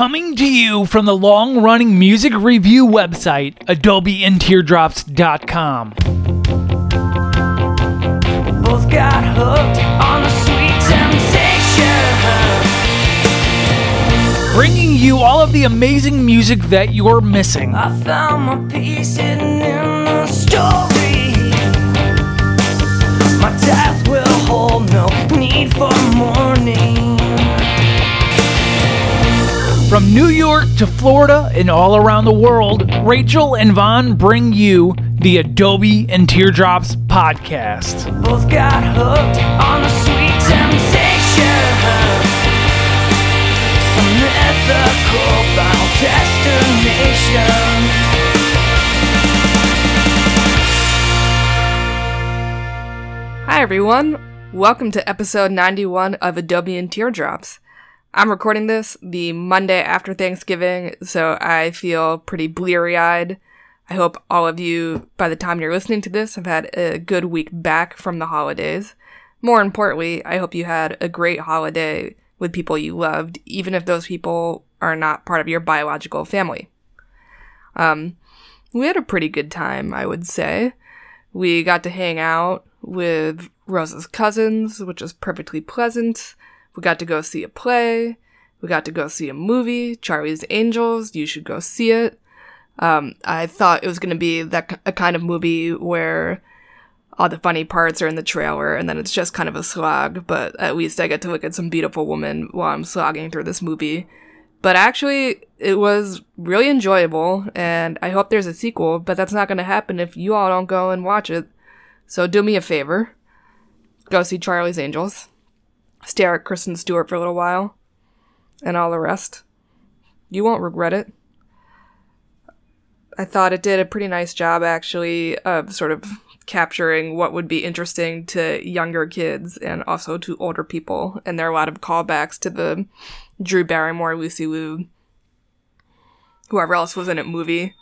Coming to you from the long running music review website, AdobeAndTeardrops.com. Both got hooked on the sweet temptation. Bringing you all of the amazing music that you're missing. I found my peace hidden in the story. My death will hold no need for mourning. From New York to Florida and all around the world, Rachel and Vaughn bring you the Adobe and Teardrops podcast. Both got hooked on the sweet temptation. Some mythical final destination. Hi, everyone. Welcome to episode 91 of Adobe and Teardrops. I'm recording this the Monday after Thanksgiving, so I feel pretty bleary eyed. I hope all of you, by the time you're listening to this, have had a good week back from the holidays. More importantly, I hope you had a great holiday with people you loved, even if those people are not part of your biological family. Um, we had a pretty good time, I would say. We got to hang out with Rosa's cousins, which was perfectly pleasant. We got to go see a play. We got to go see a movie, Charlie's Angels. You should go see it. Um, I thought it was going to be that a kind of movie where all the funny parts are in the trailer and then it's just kind of a slog, but at least I get to look at some beautiful woman while I'm slogging through this movie. But actually, it was really enjoyable, and I hope there's a sequel, but that's not going to happen if you all don't go and watch it. So do me a favor go see Charlie's Angels, stare at Kristen Stewart for a little while, and all the rest. You won't regret it. I thought it did a pretty nice job, actually, of sort of capturing what would be interesting to younger kids and also to older people. And there are a lot of callbacks to the Drew Barrymore, Lucy Liu, whoever else was in it movie.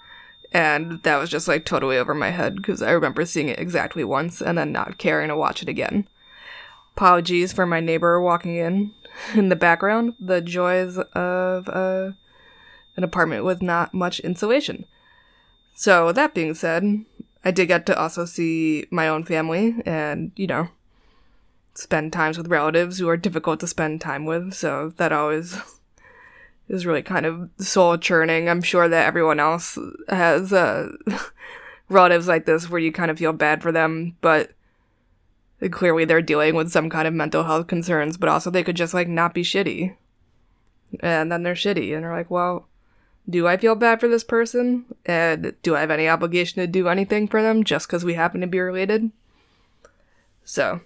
And that was just like totally over my head because I remember seeing it exactly once and then not caring to watch it again. Apologies for my neighbor walking in in the background. The joys of uh, an apartment with not much insulation. So, that being said, I did get to also see my own family and, you know, spend times with relatives who are difficult to spend time with. So, that always is really kind of soul churning. I'm sure that everyone else has uh, relatives like this where you kind of feel bad for them, but clearly they're dealing with some kind of mental health concerns, but also they could just like not be shitty. And then they're shitty, and they're like, well, do I feel bad for this person? And do I have any obligation to do anything for them just because we happen to be related? So,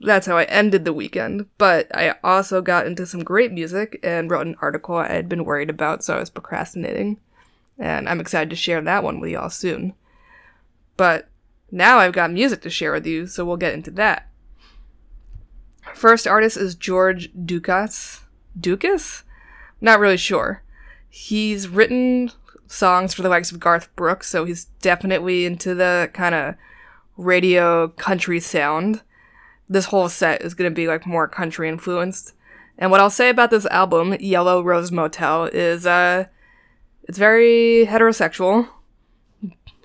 that's how I ended the weekend. But I also got into some great music and wrote an article I had been worried about, so I was procrastinating. And I'm excited to share that one with y'all soon. But now I've got music to share with you, so we'll get into that. First artist is George Ducas. Ducas? Not really sure. He's written songs for the likes of Garth Brooks, so he's definitely into the kind of radio country sound. This whole set is going to be like more country influenced. And what I'll say about this album, Yellow Rose Motel, is uh it's very heterosexual.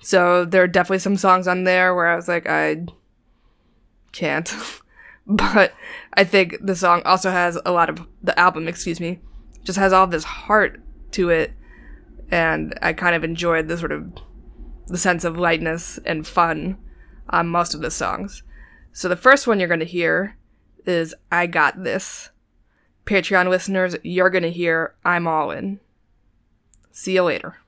So there are definitely some songs on there where I was like, I can't. but I think the song also has a lot of the album, excuse me, just has all this heart to it. And I kind of enjoyed the sort of the sense of lightness and fun on most of the songs. So the first one you're going to hear is I Got This. Patreon listeners, you're going to hear I'm All In. See you later.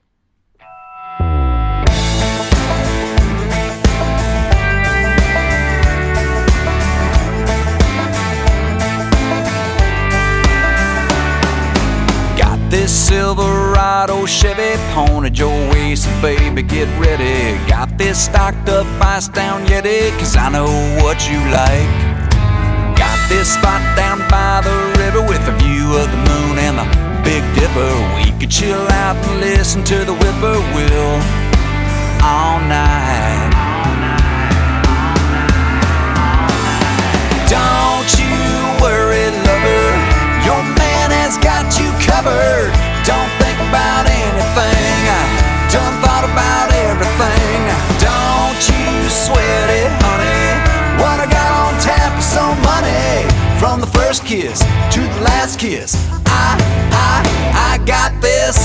This Silverado Chevy pointed your way, so baby, get ready. Got this stocked up ice down Yeti, cause I know what you like. Got this spot down by the river with a view of the moon and the Big Dipper. We could chill out and listen to the whippoorwill all night. covered. Don't think about anything. Don't thought about everything. Don't you sweat it, honey. What I got on tap is some money. From the first kiss to the last kiss, I, I, I got this.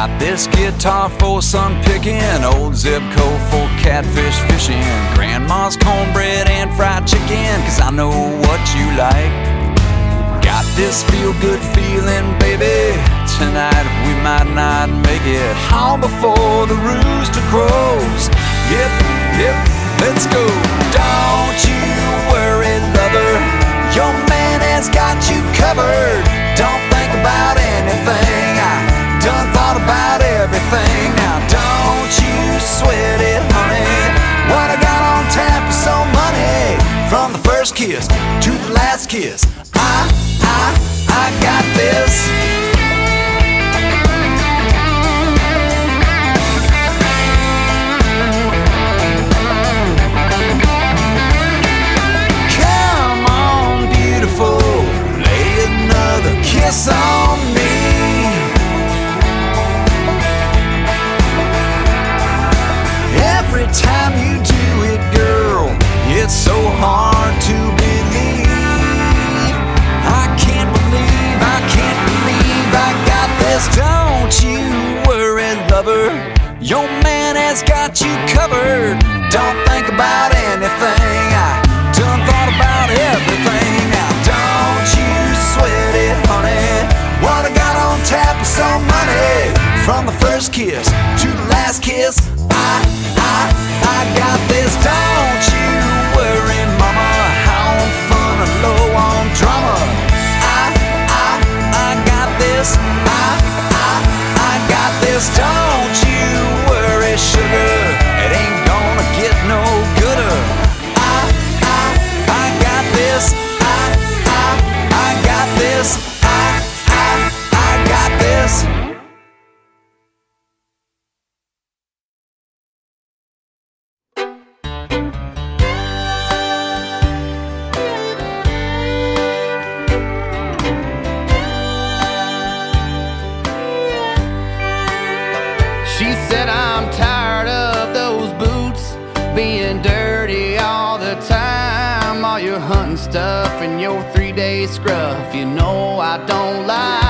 Got this guitar for sun picking, old zip code for catfish fishing, grandma's cornbread and fried chicken, cause I know what you like. Got this feel good feeling, baby. Tonight we might not make it home before the rooster crows. Yep, yep, let's go. Don't you worry, lover. Your man has got you covered. Don't think about anything. Thought about everything. Now don't you sweat it, honey. What I got on tap is so money. From the first kiss to the last kiss. I, I, I got this. Come on, beautiful, lay another kiss on it's so hard to believe. I can't believe, I can't believe I got this. Don't you worry, lover. Your man has got you covered. Don't think about anything. I done thought about everything. Now don't you sweat it, honey. What I got on tap is so money. From the first kiss to the last kiss, I, I, I got this. Don't you worry, mama. On fun low on drama. I, I, I got this. Stuff and your three day scruff. You know I don't lie.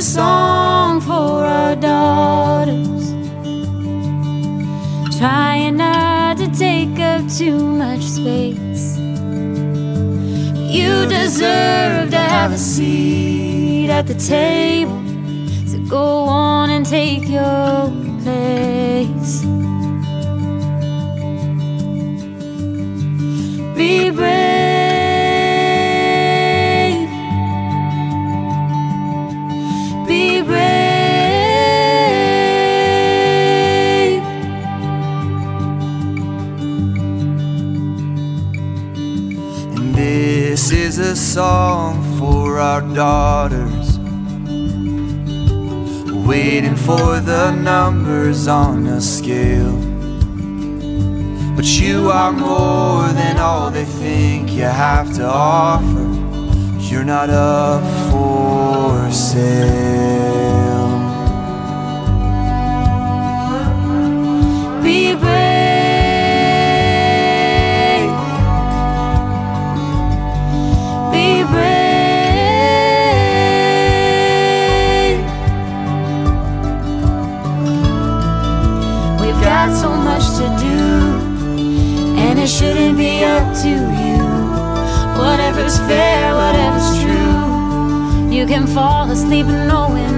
A song for our daughters. Trying not to take up too much space. You deserve to have a seat at the table. So go on and take your a song for our daughters. Waiting for the numbers on a scale. But you are more than all they think you have to offer. You're not up for sale. It shouldn't be up to you. Whatever's fair, whatever's true, you can fall asleep knowing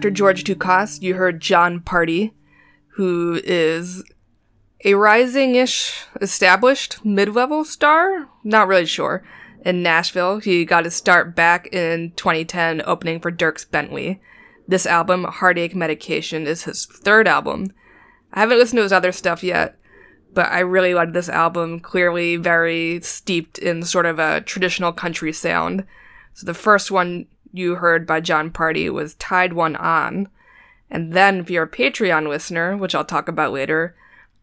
After George Ducas, you heard Jon Pardi, who is a rising ish established mid level star. Not really sure. In Nashville, he got his start back in 2010 opening for Dierks Bentley. This album, Heartache Medication, is his third album. I haven't listened to his other stuff yet, but I really like this album. Clearly, very steeped in sort of a traditional country sound. So the first one you heard by Jon Pardi was Tied One On. And then, if you're a Patreon listener, which I'll talk about later,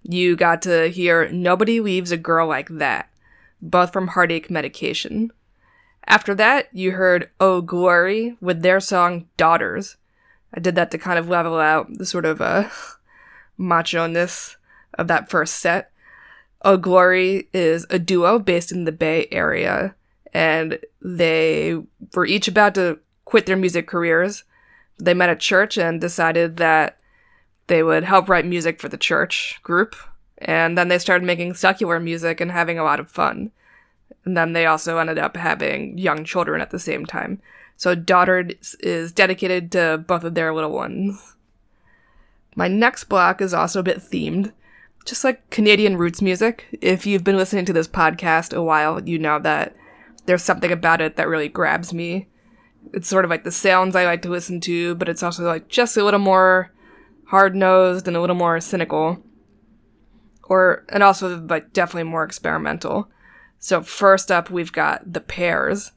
you got to hear Nobody Leaves a Girl Like That, both from Heartache Medication. After that, you heard Oh Glory with their song Daughters. I did that to kind of level out the sort of uh, macho ness of that first set. Oh Glory is a duo based in the Bay Area, and they were each about to quit their music careers. They met at church and decided that they would help write music for the church group. And then they started making secular music and having a lot of fun. And then they also ended up having young children at the same time. So Daughter is dedicated to both of their little ones. My next block is also a bit themed, just like Canadian roots music. If you've been listening to this podcast a while, you know that there's something about it that really grabs me. It's sort of like the sounds I like to listen to, but it's also like just a little more hard nosed and a little more cynical. Or, and also like definitely more experimental. So, first up, we've got the Pairs.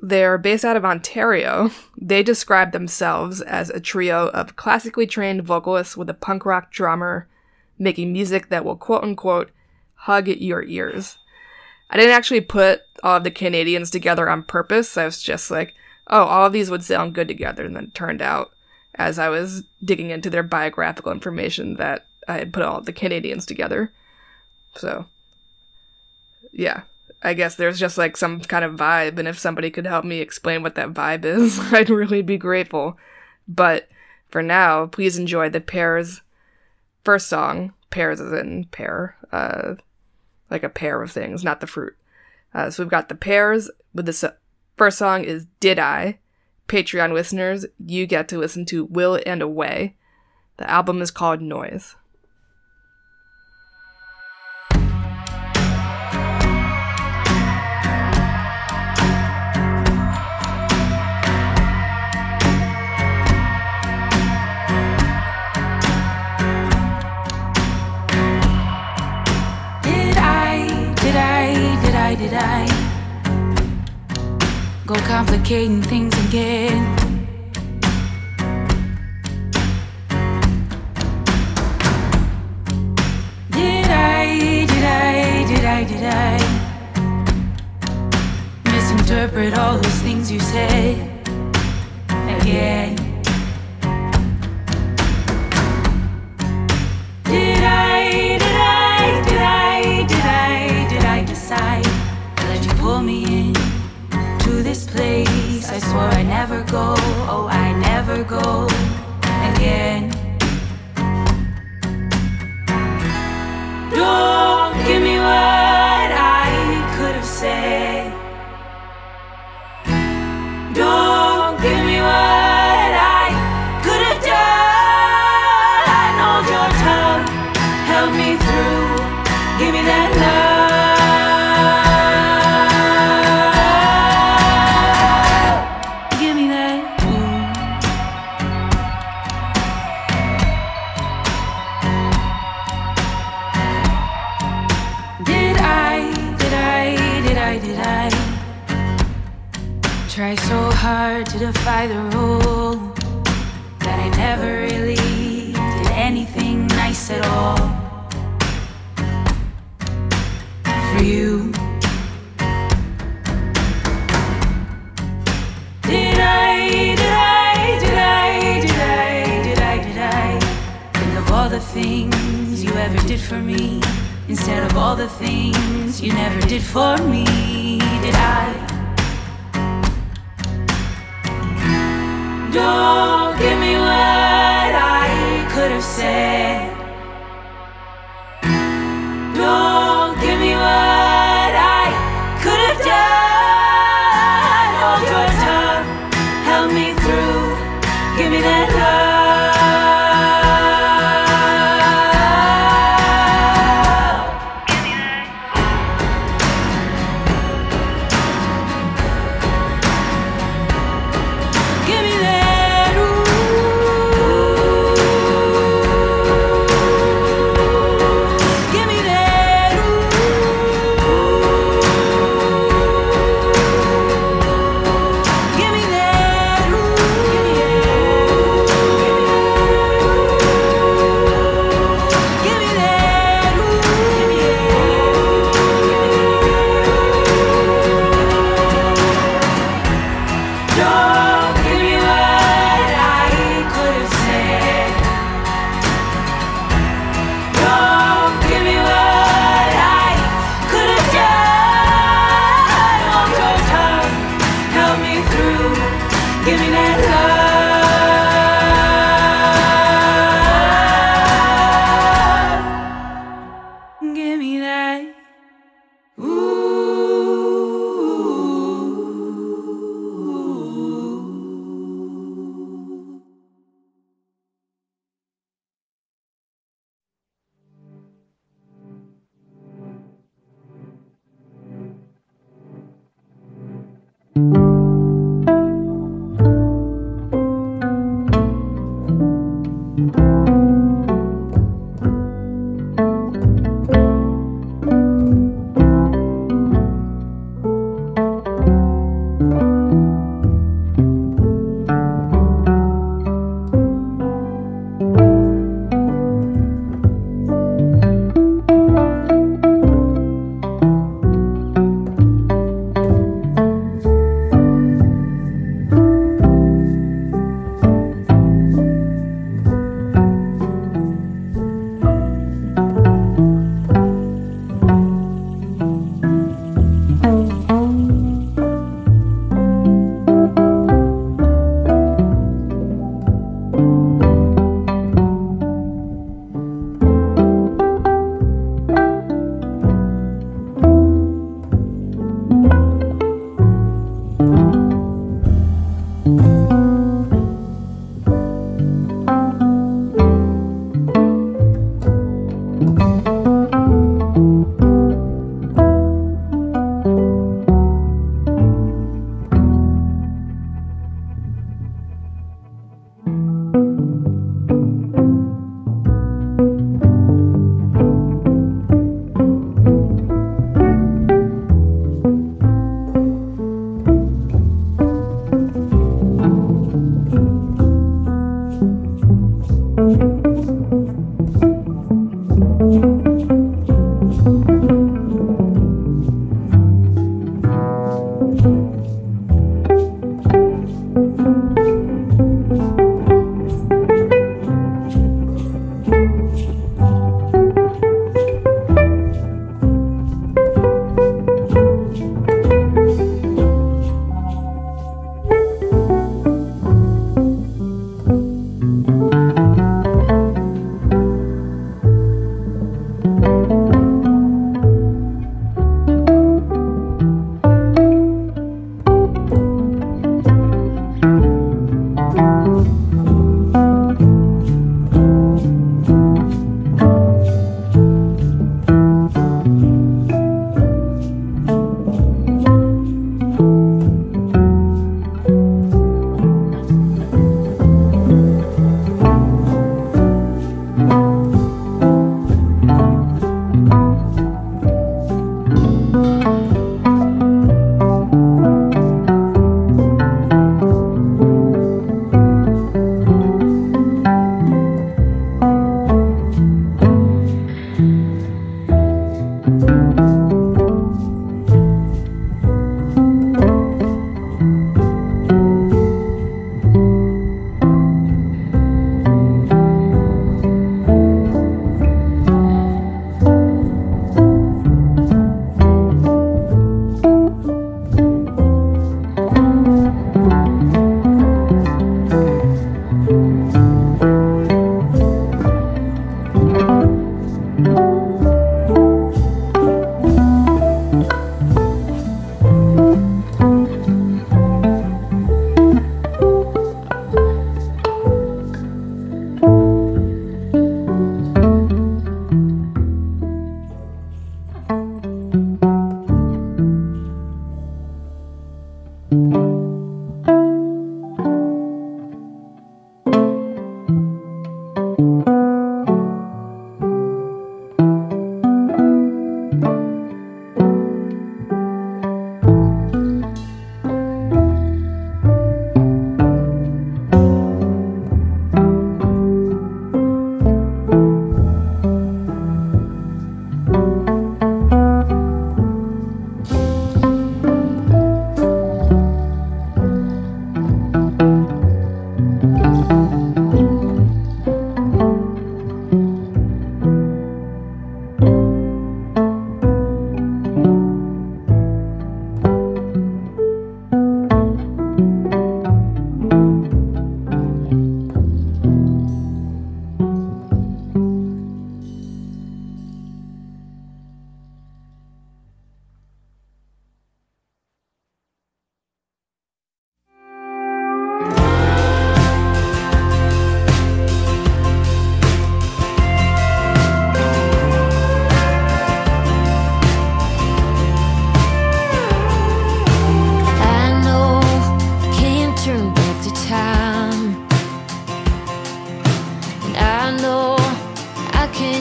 They're based out of Ontario. They describe themselves as a trio of classically trained vocalists with a punk rock drummer making music that will quote unquote hug your ears. I didn't actually put all of the Canadians together on purpose. I was just like, oh, all of these would sound good together. And then it turned out, as I was digging into their biographical information, that I had put all of the Canadians together. So, yeah, I guess there's just like some kind of vibe. And if somebody could help me explain what that vibe is, I'd really be grateful. But for now, please enjoy the Pairs first song. Pairs is in pair. Uh, like a pair of things, not the fruit. Uh, so we've got the Pairs with the so- first song is Did I? Patreon listeners, you get to listen to Will and Away. The album is called Noise. Complicating things again? Did I, did I, did I, did I misinterpret all those things you said again? Did I, did I, did I, did I, did I decide to let you pull me in this place? I swore I'd never go, oh, I never go again. Don't try so hard to defy the rule that I never really did anything nice at all for you? Did I, did I, did I, did I, did I, did I think of all the things you ever did for me instead of all the things you never did for me? Did I? Don't give me what I could have said.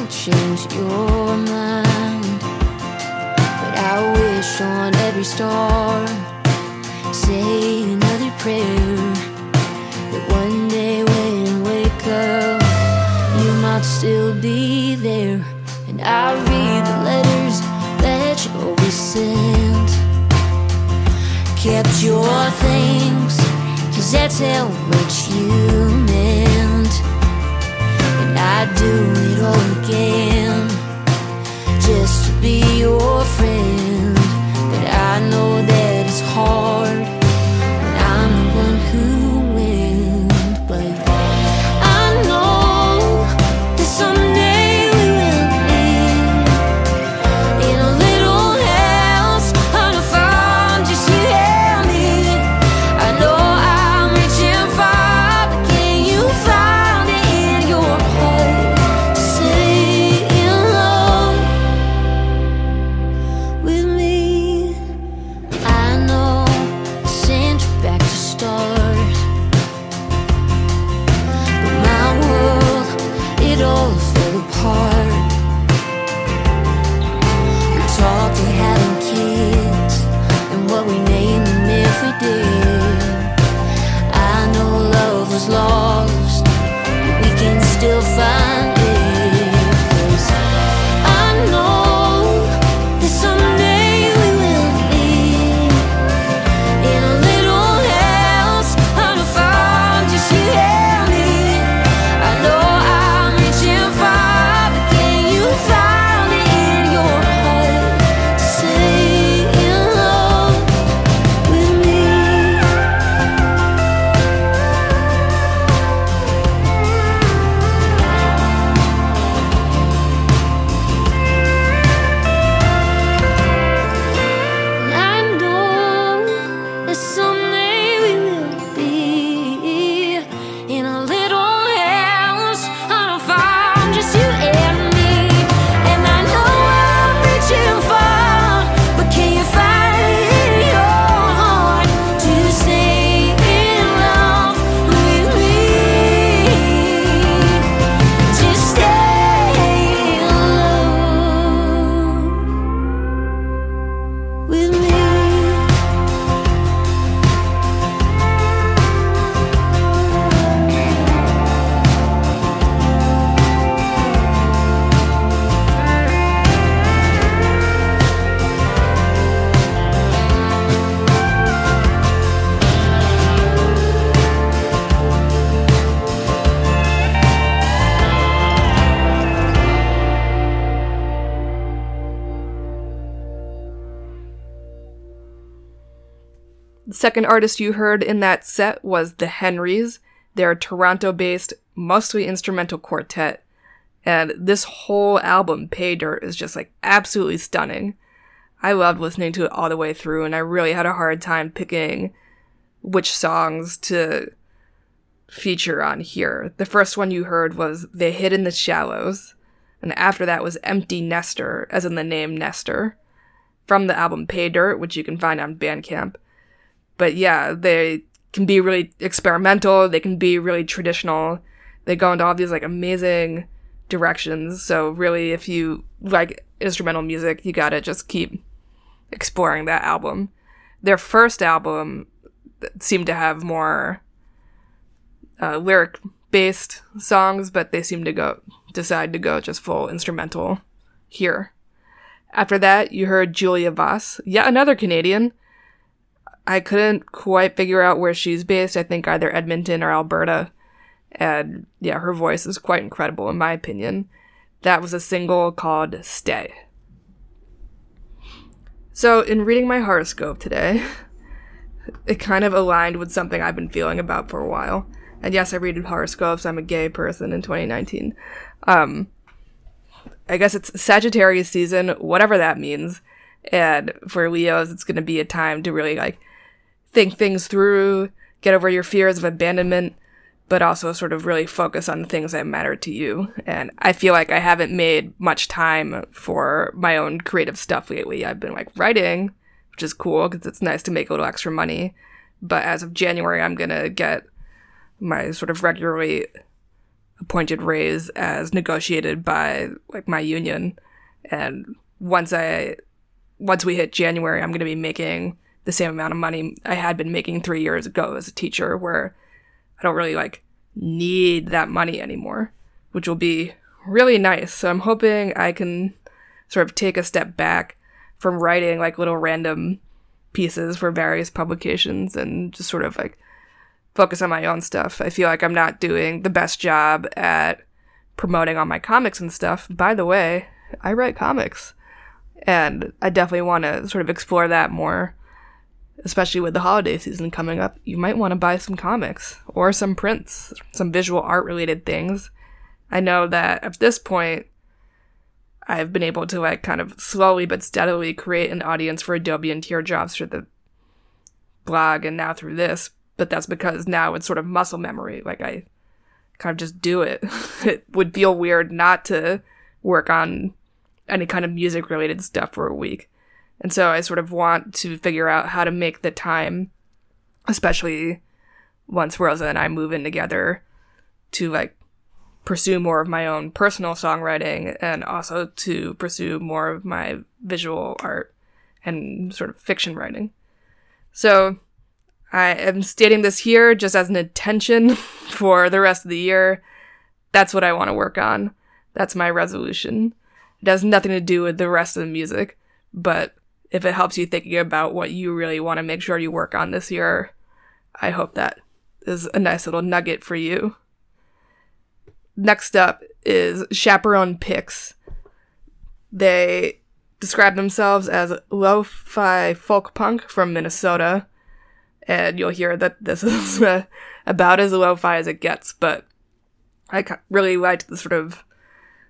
Change your mind. But I wish on every star, say another prayer. That one day when I wake up, you might still be there. And I read the letters that you always sent. Kept your things, cause that's how much you meant. I'd do it all again just to be your friend. But I know that it's hard second artist you heard in that set was the Henrys. They're a Toronto based, mostly instrumental quartet. And this whole album, Pay Dirt, is just like absolutely stunning. I loved listening to it all the way through, and I really had a hard time picking which songs to feature on here. The first one you heard was They Hid in the Shallows, and after that was Empty Nester, as in the name Nestor, from the album Pay Dirt, which you can find on Bandcamp but yeah, they can be really experimental. They can be really traditional. They go into all these like amazing directions. So really, if you like instrumental music, you gotta just keep exploring that album. Their first album seemed to have more uh, lyric based songs, but they seem to go decide to go just full instrumental here. After that, you heard Julia Voss, yet another Canadian. I couldn't quite figure out where she's based. I think either Edmonton or Alberta. And yeah, her voice is quite incredible in my opinion. That was a single called Stay. So, in reading my horoscope today, it kind of aligned with something I've been feeling about for a while. And yes, I read horoscopes. I'm a gay person in 2019. Um, I guess it's Sagittarius season, whatever that means. And for Leos, it's going to be a time to really like think things through, get over your fears of abandonment, but also sort of really focus on the things that matter to you. And I feel like I haven't made much time for my own creative stuff lately. I've been like writing, which is cool because it's nice to make a little extra money. But as of January, I'm going to get my sort of regularly appointed raise as negotiated by like my union. And once I once we hit January, I'm going to be making the same amount of money I had been making 3 years ago as a teacher where I don't really like need that money anymore, which will be really nice. So I'm hoping I can sort of take a step back from writing like little random pieces for various publications and just sort of like focus on my own stuff. I feel like I'm not doing the best job at promoting all my comics and stuff. By the way, I write comics. And I definitely want to sort of explore that more, especially with the holiday season coming up. You might want to buy some comics or some prints, some visual art related things. I know that at this point, I've been able to like kind of slowly but steadily create an audience for Adobe and Teardrops through the blog and now through this. But that's because now it's sort of muscle memory. Like I kind of just do it. it would feel weird not to work on any kind of music related stuff for a week. And so I sort of want to figure out how to make the time, especially once Rosa and I move in together, to like pursue more of my own personal songwriting and also to pursue more of my visual art and sort of fiction writing. So I am stating this here just as an intention for the rest of the year. That's what I want to work on. That's my resolution. It has nothing to do with the rest of the music, but if it helps you thinking about what you really want to make sure you work on this year, I hope that is a nice little nugget for you. Next up is Chaperone Picks. They describe themselves as lo-fi folk punk from Minnesota, and you'll hear that this is about as lo-fi as it gets, but I really liked the sort of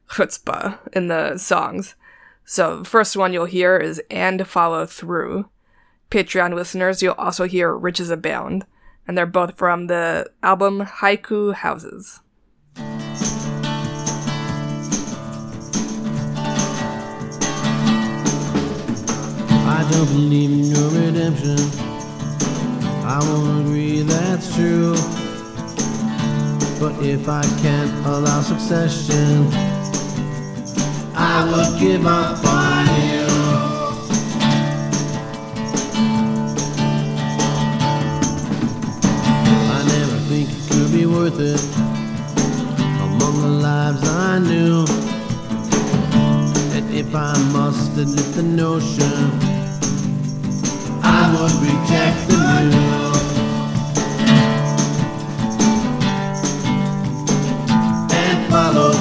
chutzpah in the songs. So the first one you'll hear is And Follow Through. Patreon listeners, you'll also hear Riches Abound, and they're both from the album Haiku Houses. I don't believe in your redemption. I won't agree that's true. But if I can't allow succession, I would give up on you. I never think it could be worth it. Among the lives I knew. And if I must admit the notion, I would reject the new. And follow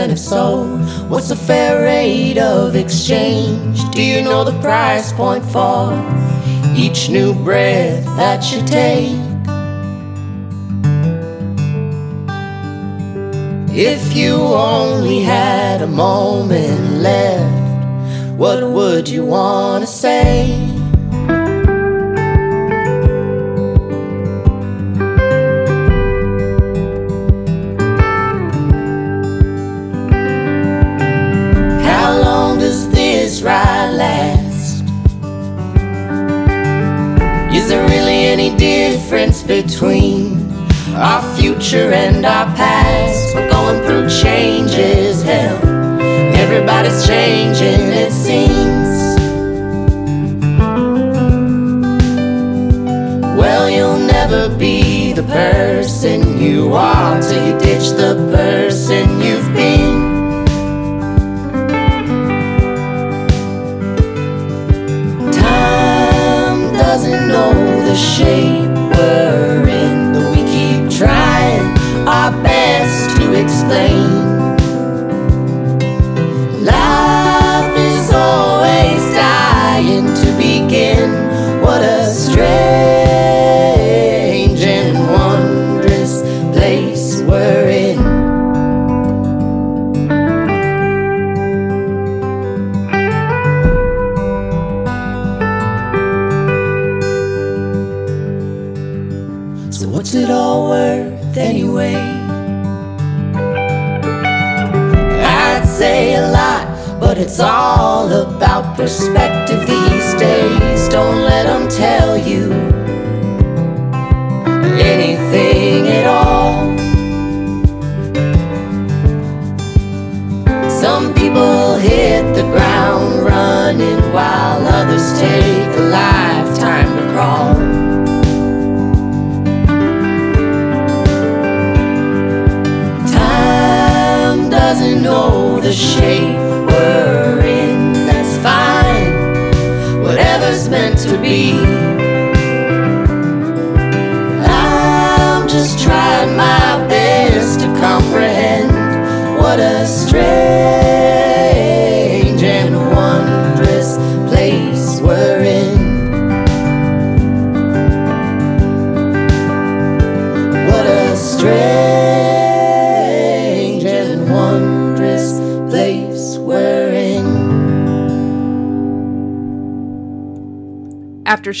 And if so, what's the fair rate of exchange? Do you know the price point for each new breath that you take? If you only had a moment left, what would you want to say? Between our future and our past? We're going through changes, hell. Everybody's changing, it seems. Well, you'll never be the person you are till you ditch the person you've been. Time doesn't know the shape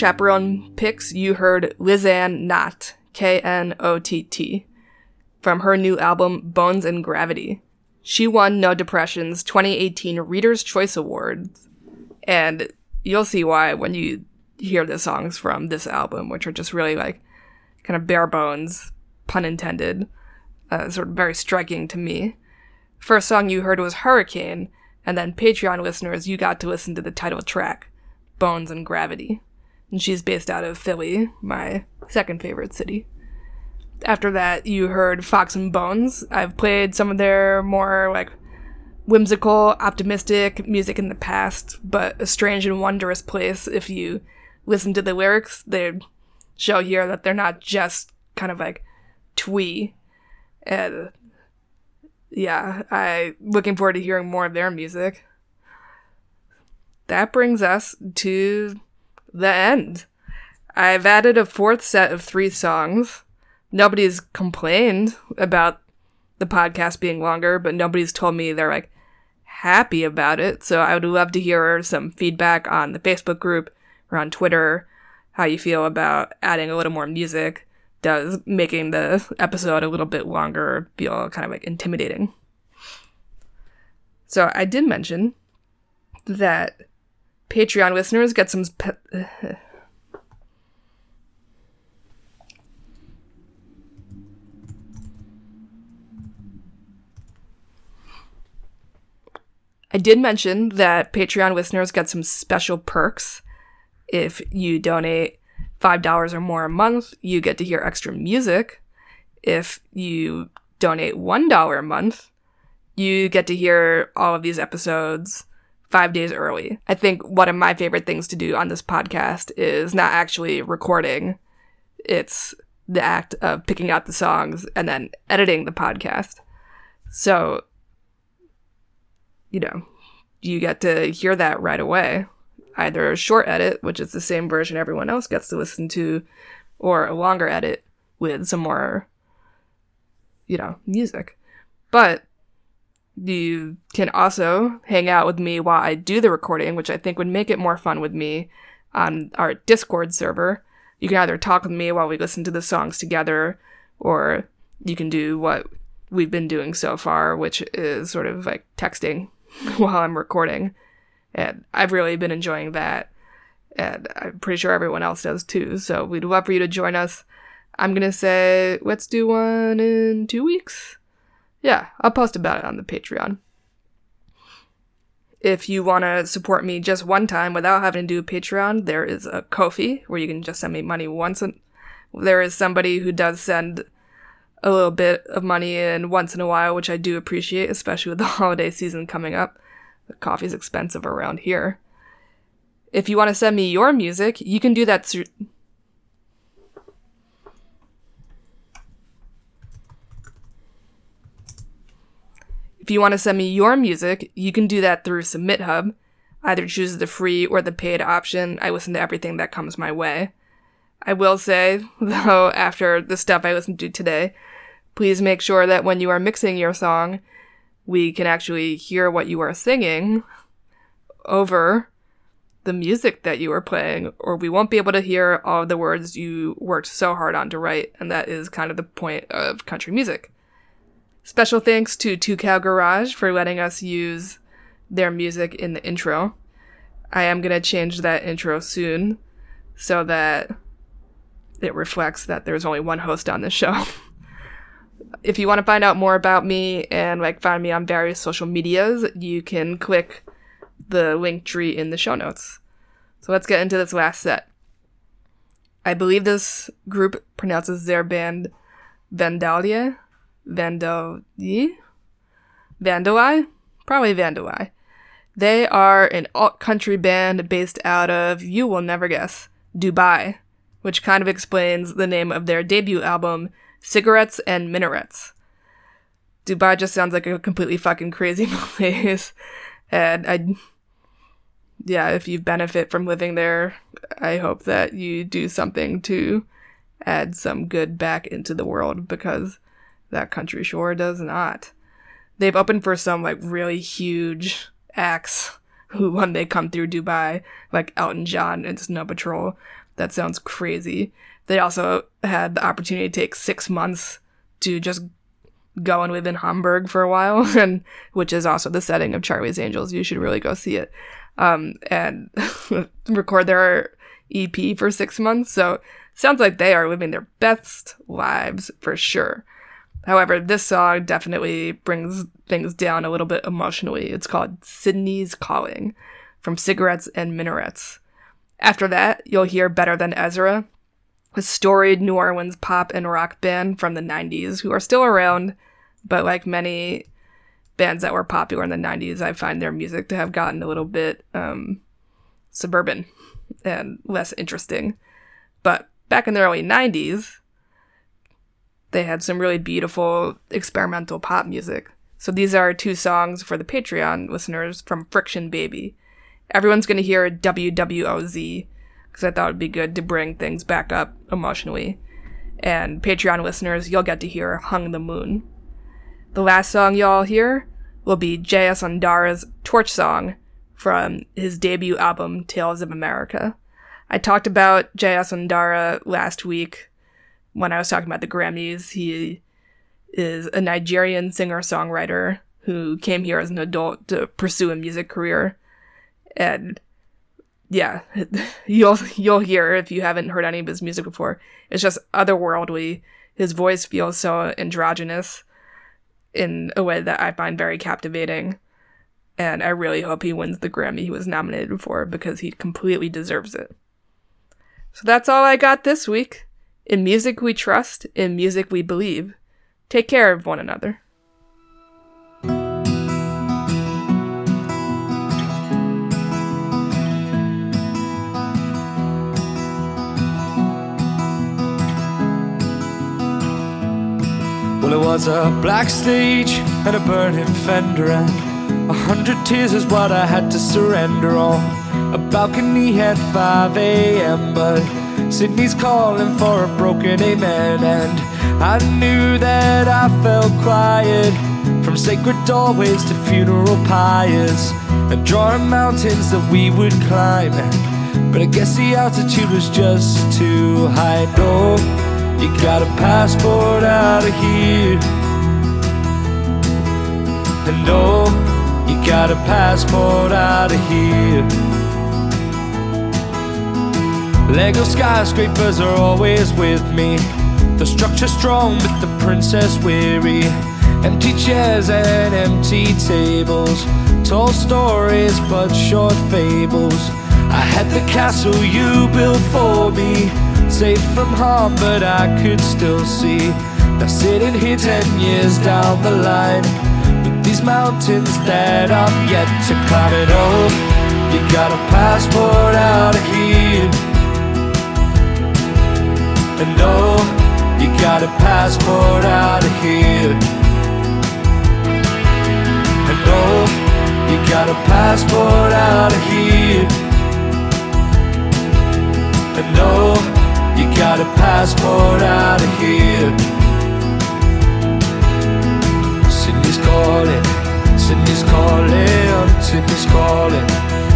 Chaperone Picks, you heard Lizanne Knott, K N O T T, from her new album Bones and Gravity. She won No Depression's 2018 Reader's Choice Awards, and you'll see why when you hear the songs from this album, which are just really like kind of bare bones, pun intended, uh, sort of very striking to me. First song you heard was Hurricane, and then Patreon listeners, you got to listen to the title track, Bones and Gravity. And she's based out of Philly, my second favorite city. After that, you heard Fox and Bones. I've played some of their more like whimsical, optimistic music in the past, but a strange and wondrous place. If you listen to the lyrics, they show here that they're not just kind of like twee. And yeah, I looking forward to hearing more of their music. That brings us to the end. I've added a fourth set of three songs. Nobody's complained about the podcast being longer, but nobody's told me they're like happy about it. So I would love to hear some feedback on the Facebook group or on Twitter how you feel about adding a little more music does making the episode a little bit longer feel kind of like intimidating. So I did mention that Patreon listeners get some. I did mention that Patreon listeners get some special perks. If you donate $5 or more a month, you get to hear extra music. If you donate $1 a month, you get to hear all of these episodes five days early. I think one of my favorite things to do on this podcast is not actually recording, it's the act of picking out the songs and then editing the podcast. So, you know, you get to hear that right away. Either a short edit, which is the same version everyone else gets to listen to, or a longer edit with some more, you know, music. But you can also hang out with me while I do the recording, which I think would make it more fun with me on our Discord server. You can either talk with me while we listen to the songs together, or you can do what we've been doing so far, which is sort of like texting while I'm recording. And I've really been enjoying that. And I'm pretty sure everyone else does too. So we'd love for you to join us. I'm going to say, let's do one in two weeks. Yeah, I'll post about it on the Patreon. If you want to support me just one time without having to do a Patreon, there is a Ko-fi where you can just send me money once. And there is somebody who does send a little bit of money in once in a while, which I do appreciate, especially with the holiday season coming up. The coffee's expensive around here. If you want to send me your music, you can do that through. If you want to send me your music, you can do that through Submit Hub. Either choose the free or the paid option. I listen to everything that comes my way. I will say, though, after the stuff I listened to today, please make sure that when you are mixing your song, we can actually hear what you are singing over the music that you are playing, or we won't be able to hear all the words you worked so hard on to write, and that is kind of the point of country music. Special thanks to Two Cow Garage for letting us use their music in the intro. I am going to change that intro soon so that it reflects that there's only one host on this show. if you want to find out more about me and like find me on various social medias, you can click the link tree in the show notes. So let's get into this last set. I believe this group pronounces their band Vandalia. Vandali? Vandali? Probably Vandali. They are an alt country band based out of, you will never guess, Dubai, which kind of explains the name of their debut album, Cigarettes and Minarets. Dubai just sounds like a completely fucking crazy place. And I, yeah, if you benefit from living there, I hope that you do something to add some good back into the world because that country sure does not. They've opened for some like really huge acts who when they come through Dubai, like Elton John and Snow Patrol. That sounds crazy. They also had the opportunity to take six months to just go and live in Hamburg for a while, and which is also the setting of Charlie's Angels. You should really go see it. Um, and record their EP for six months. So sounds like they are living their best lives for sure. However, this song definitely brings things down a little bit emotionally. It's called Sydney's Calling from Cigarettes and Minarets. After that, you'll hear Better Than Ezra, a storied New Orleans pop and rock band from the 90s who are still around, but like many bands that were popular in the 90s, I find their music to have gotten a little bit um, suburban and less interesting. But back in the early 90s, they had some really beautiful experimental pop music. So these are two songs for the Patreon listeners from Friction Baby. Everyone's going to hear WWOZ because I thought it'd be good to bring things back up emotionally. And Patreon listeners, you'll get to hear Hung the Moon. The last song y'all hear will be J.S. Ondara's Torch Song from his debut album, Tales of America. I talked about J.S. Ondara last week when I was talking about the Grammys. He is a Nigerian singer songwriter who came here as an adult to pursue a music career. And yeah, you'll you'll hear if you haven't heard any of his music before. It's just otherworldly. His voice feels so androgynous in a way that I find very captivating. And I really hope he wins the Grammy he was nominated for because he completely deserves it. So that's all I got this week. In music we trust, in music we believe. Take care of one another. Well, it was a black stage and a burning fender, and a hundred tears is what I had to surrender on. A balcony at 5 a.m., but Sydney's calling for a broken amen, and I knew that I felt quiet from sacred doorways to funeral pyres and drawing mountains that we would climb. But I guess the altitude was just too high. No, you got a passport out of here. And no, you got a passport out of here. Lego skyscrapers are always with me. The structure strong, but the princess weary. Empty chairs and empty tables. Tall stories, but short fables. I had the castle you built for me. Safe from harm, but I could still see. Now sitting here ten years down the line. With these mountains that I'm yet to climb. And oh, you got a passport out of here. And oh, you got a passport out of here. And oh, you got a passport out of here. And oh, you got a passport out of here. Sydney's calling, Sydney's calling, Sydney's calling,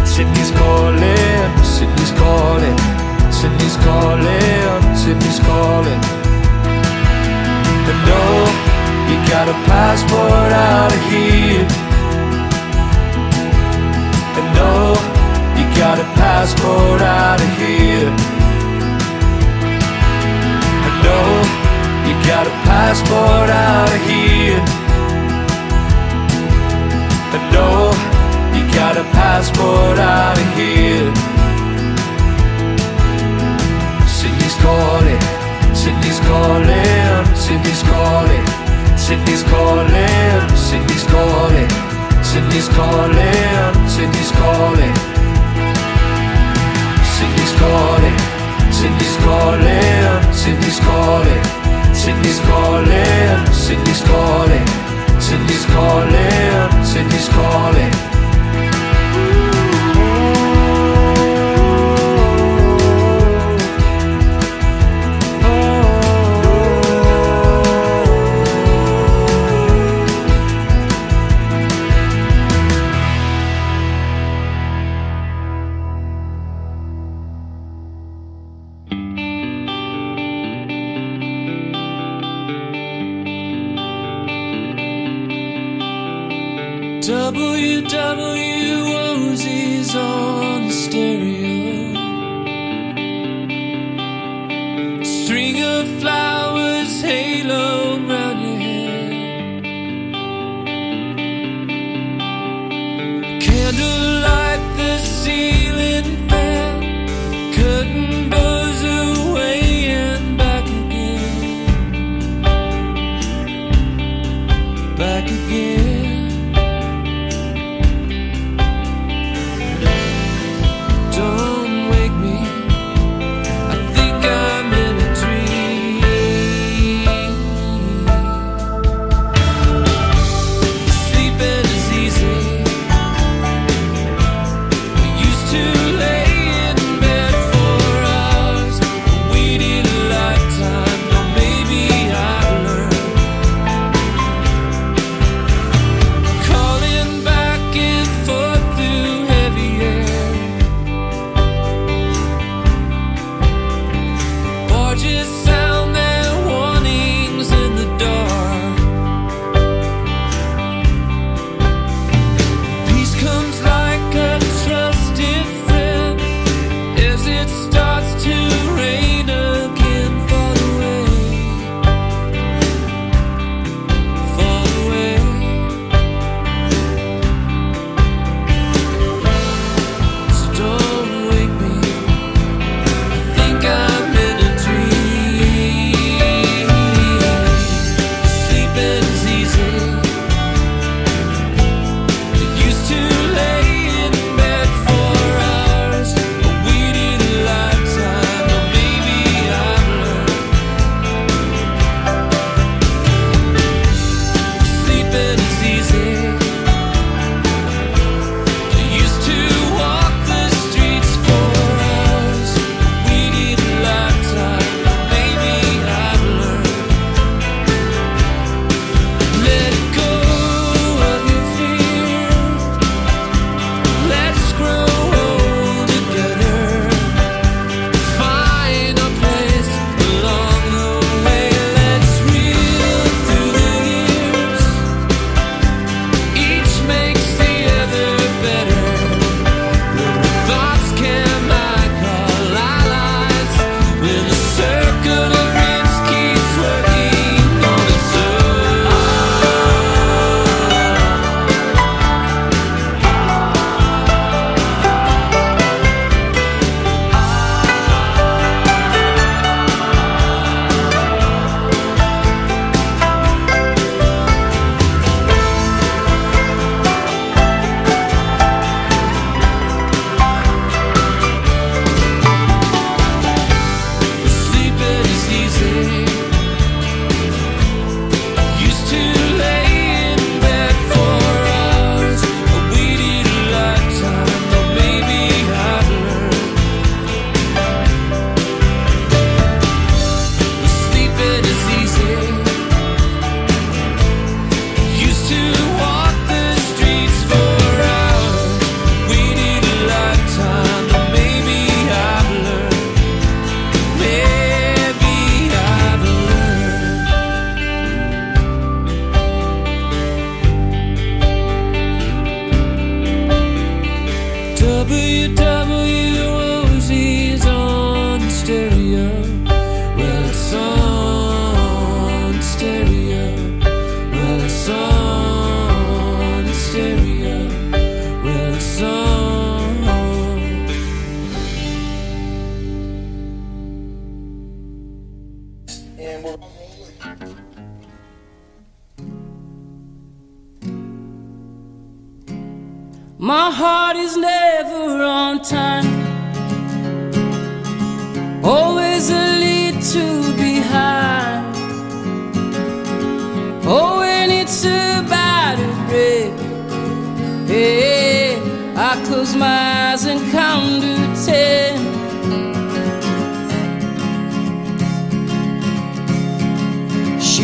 Sydney's calling, Sydney's calling, Sydney's calling, Sydney's calling. And no, you got a passport out of here. And no, you got a passport out of here. And no, you got a passport out of here. And no, you got a passport out of here. Sydney's calling, Sydney's calling, Sydney's calling, Sydney's calling, Sydney's calling, Sydney's calling, Sydney's calling. Sydney's calling, Sydney's calling, Sydney's calling, Sydney's calling, Sydney's calling, Sydney's calling, Sydney's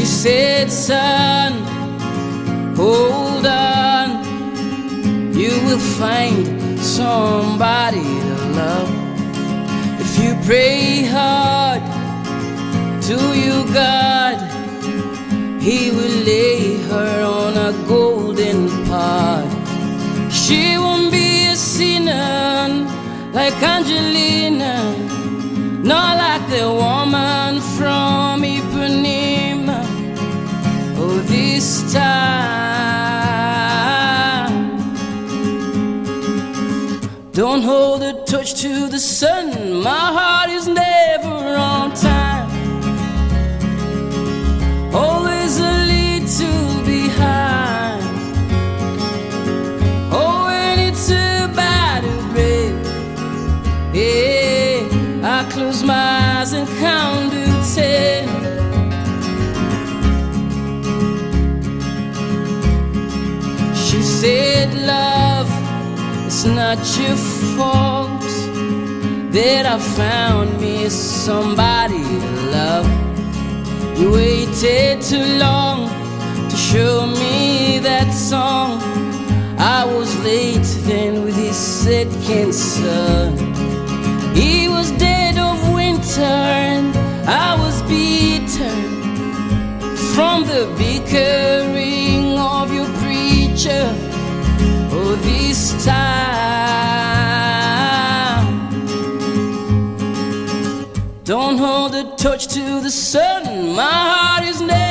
She said, son, hold on. You will find somebody to love. If you pray hard to your God, He will lay her on a golden pot. She won't be a sinner like Angelina, not like the woman from time. Don't hold a torch to the sun. My heart is never it's not your fault that I found me somebody to love. You waited too long to show me that song. I was late then with his second son. He was dead of winter and I was bitter from the bickering of your preacher. Oh, this time. Don't hold a torch to the sun. My heart is never